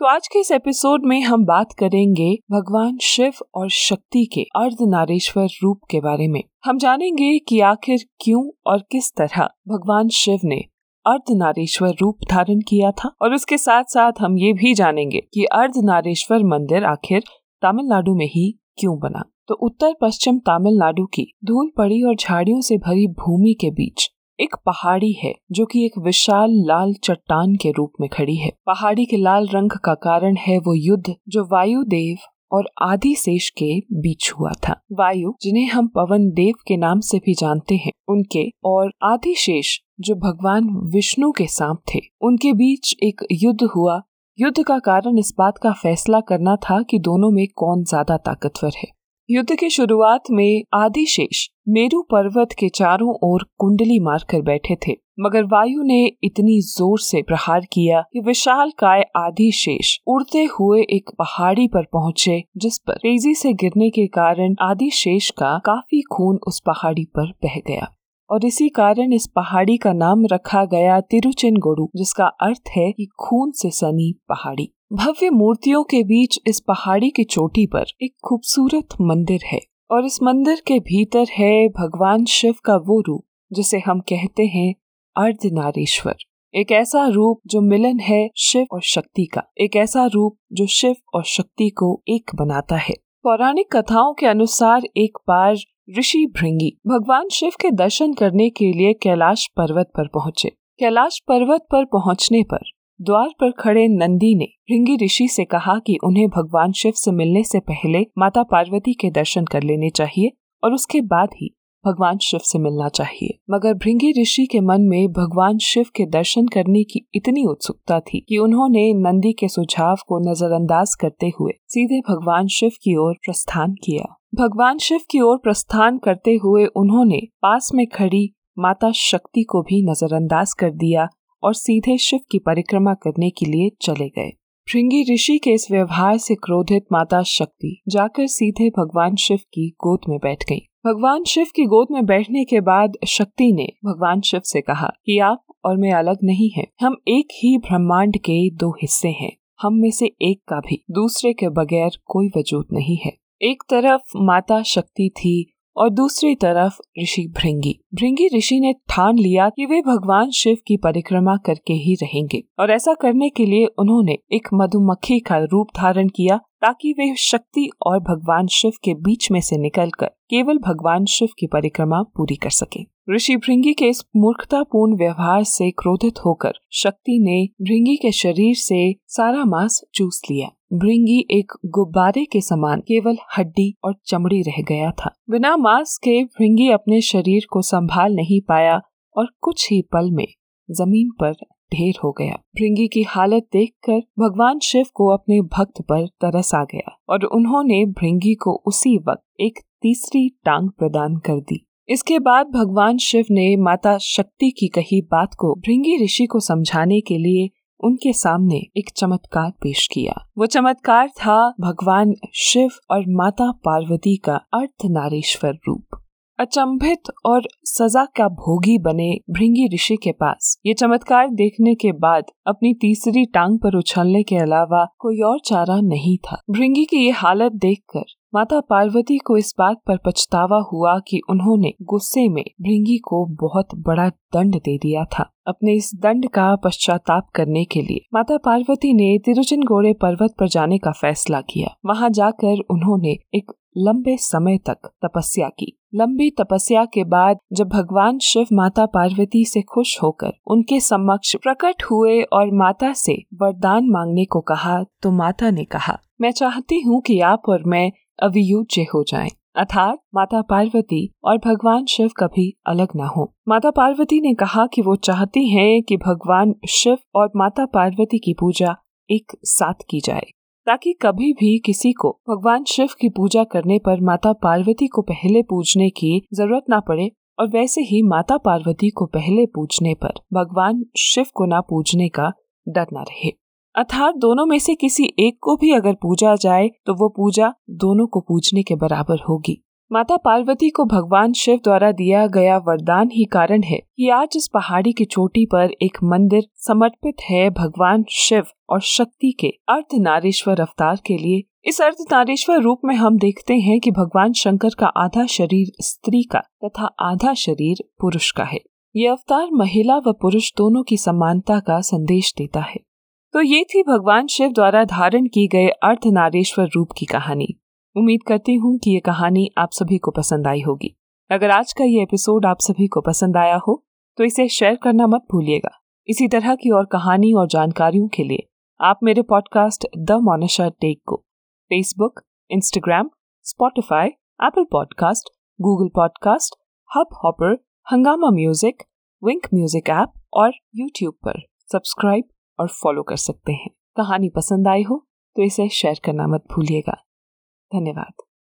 तो आज के इस एपिसोड में हम बात करेंगे भगवान शिव और शक्ति के अर्धनारीश्वर रूप के बारे में। हम जानेंगे कि आखिर क्यों और किस तरह भगवान शिव ने अर्धनारीश्वर रूप धारण किया था। और उसके साथ साथ हम ये भी जानेंगे कि अर्धनारीश्वर मंदिर आखिर तमिलनाडु में ही क्यों बना। तो उत्तर पश्चिम तमिलनाडु की धूल पड़ी और झाड़ियों से भरी भूमि के बीच एक पहाड़ी है, जो कि एक विशाल लाल चट्टान के रूप में खड़ी है। पहाड़ी के लाल रंग का कारण है वो युद्ध, जो वायु देव और आदि शेष के बीच हुआ था। वायु, जिन्हें हम पवन देव के नाम से भी जानते हैं, उनके और आदि शेष जो भगवान विष्णु के सांप थे, उनके बीच एक युद्ध हुआ। युद्ध का कारण इस बात का फैसला करना था कि दोनों में कौन ज़्यादा ताकतवर है। युद्ध की शुरुआत में आदिशेष मेरू पर्वत के चारों ओर कुंडली मारकर बैठे थे, मगर वायु ने इतनी ज़ोर से प्रहार किया कि विशाल काय आदिशेष उड़ते हुए एक पहाड़ी पर पहुँचे, जिस पर तेज़ी से गिरने के कारण आदिशेष का काफ़ी खून उस पहाड़ी पर बह गया। और इसी कारण इस पहाड़ी का नाम रखा गया तिरुचिनगोडू, जिसका अर्थ है कि खून से सनी पहाड़ी। भव्य मूर्तियों के बीच इस पहाड़ी की चोटी पर एक खूबसूरत मंदिर है और इस मंदिर के भीतर है भगवान शिव का वो रूप, जिसे हम कहते हैं अर्धनारीश्वर। एक ऐसा रूप जो मिलन है शिव और शक्ति का। एक ऐसा रूप जो शिव और शक्ति को एक बनाता है। पौराणिक कथाओं के अनुसार एक बार ऋषि भृंगी भगवान शिव के दर्शन करने के लिए कैलाश पर्वत पर पहुँचे। कैलाश पर्वत पर पहुँचने पर द्वार पर खड़े नंदी ने भृंगी ऋषि से कहा कि उन्हें भगवान शिव से मिलने से पहले माता पार्वती के दर्शन कर लेने चाहिए और उसके बाद ही भगवान शिव से मिलना चाहिए। मगर भृंगी ऋषि के मन में भगवान शिव के दर्शन करने की इतनी उत्सुकता थी कि उन्होंने नंदी के सुझाव को नजरअंदाज करते हुए सीधे भगवान शिव की ओर प्रस्थान किया। भगवान शिव की ओर प्रस्थान करते हुए उन्होंने पास में खड़ी माता शक्ति को भी नजरअंदाज कर दिया और सीधे शिव की परिक्रमा करने के लिए चले गए। भृंगी ऋषि के इस व्यवहार से क्रोधित माता शक्ति जाकर सीधे भगवान शिव की गोद में बैठ गई। भगवान शिव की गोद में बैठने के बाद शक्ति ने भगवान शिव से कहा कि आप और मैं अलग नहीं हैं। हम एक ही ब्रह्मांड के दो हिस्से हैं। हम में से एक का भी, दूसरे के बगैर कोई वजूद नहीं है। एक तरफ़ माता शक्ति थी और दूसरी तरफ़ ऋषि भृंगी। भृंगी ऋषि ने ठान लिया कि वे भगवान शिव की परिक्रमा करके ही रहेंगे और ऐसा करने के लिए उन्होंने एक मधुमक्खी का रूप धारण किया ताकि वे शक्ति और भगवान शिव के बीच में से निकलकर केवल भगवान शिव की परिक्रमा पूरी कर सके। ऋषि भृंगी के इस मूर्खतापूर्ण व्यवहार से क्रोधित होकर शक्ति ने भृंगी के शरीर से सारा मांस चूस लिया। भृंगी एक गुब्बारे के समान केवल हड्डी और चमड़ी रह गया था। बिना मांस के भृंगी अपने शरीर को संभाल नहीं पाया और कुछ ही पल में ज़मीन पर ढेर हो गया। भृंगी की हालत देखकर भगवान शिव को अपने भक्त पर तरस आ गया और उन्होंने भृंगी को उसी वक्त एक तीसरी टांग प्रदान कर दी। इसके बाद भगवान शिव ने माता शक्ति की कही बात को भृंगी ऋषि को समझाने के लिए उनके सामने एक चमत्कार पेश किया। वो चमत्कार था भगवान शिव और माता पार्वती का अर्धनारीश्वर रूप। अचंभित और सजा का भोगी बने भृंगी ऋषि के पास ये चमत्कार देखने के बाद अपनी तीसरी टांग पर उछलने के अलावा कोई और चारा नहीं था। भृंगी की ये हालत देखकर माता पार्वती को इस बात पर पछतावा हुआ कि उन्होंने गुस्से में भृंगी को बहुत बड़ा दंड दे दिया था। अपने इस दंड का पश्चाताप करने के लिए माता पार्वती ने तिरुचन गोड़े पर्वत पर जाने का फैसला किया। वहाँ जाकर उन्होंने एक लंबे समय तक तपस्या की। लंबी तपस्या के बाद जब भगवान शिव माता पार्वती से खुश होकर उनके समक्ष प्रकट हुए और माता से वरदान मांगने को कहा तो माता ने कहा, मैं चाहती हूँ कि आप और मैं अवियुज्य हो जाएँ। अर्थात माता पार्वती और भगवान शिव कभी अलग ना हो माता पार्वती ने कहा कि वो चाहती हैं कि भगवान शिव और माता पार्वती की पूजा एक साथ की जाए, ताकि कभी भी किसी को भगवान शिव की पूजा करने पर माता पार्वती को पहले पूजने की ज़रूरत ना पड़े और वैसे ही माता पार्वती को पहले पूजने पर भगवान शिव को ना पूजने का डर न रहे अर्थात दोनों में से किसी एक को भी अगर पूजा जाए तो वो पूजा दोनों को पूजने के बराबर होगी। माता पार्वती को भगवान शिव द्वारा दिया गया वरदान ही कारण है कि आज इस पहाड़ी की चोटी पर एक मंदिर समर्पित है भगवान शिव और शक्ति के अर्धनारीश्वर अवतार के लिए। इस अर्धनारीश्वर रूप में हम देखते हैं कि भगवान शंकर का आधा शरीर स्त्री का तथा आधा शरीर पुरुष का है। ये अवतार महिला व पुरुष दोनों की समानता का संदेश देता है। तो ये थी भगवान शिव द्वारा धारण की गए अर्धनारीश्वर रूप की कहानी। उम्मीद करती हूँ कि ये कहानी आप सभी को पसंद आई होगी। अगर आज का ये एपिसोड आप सभी को पसंद आया हो तो इसे शेयर करना मत भूलिएगा। इसी तरह की और कहानी और जानकारियों के लिए आप मेरे पॉडकास्ट द मोनिशा टेक को Facebook Instagram Spotify Apple podcast Google podcast Hubhopper Hungama music Wynk music app और यूट्यूब पर। सब्सक्राइब और फॉलो कर सकते हैं। कहानी पसंद आई हो तो इसे शेयर करना मत भूलिएगा। धन्यवाद।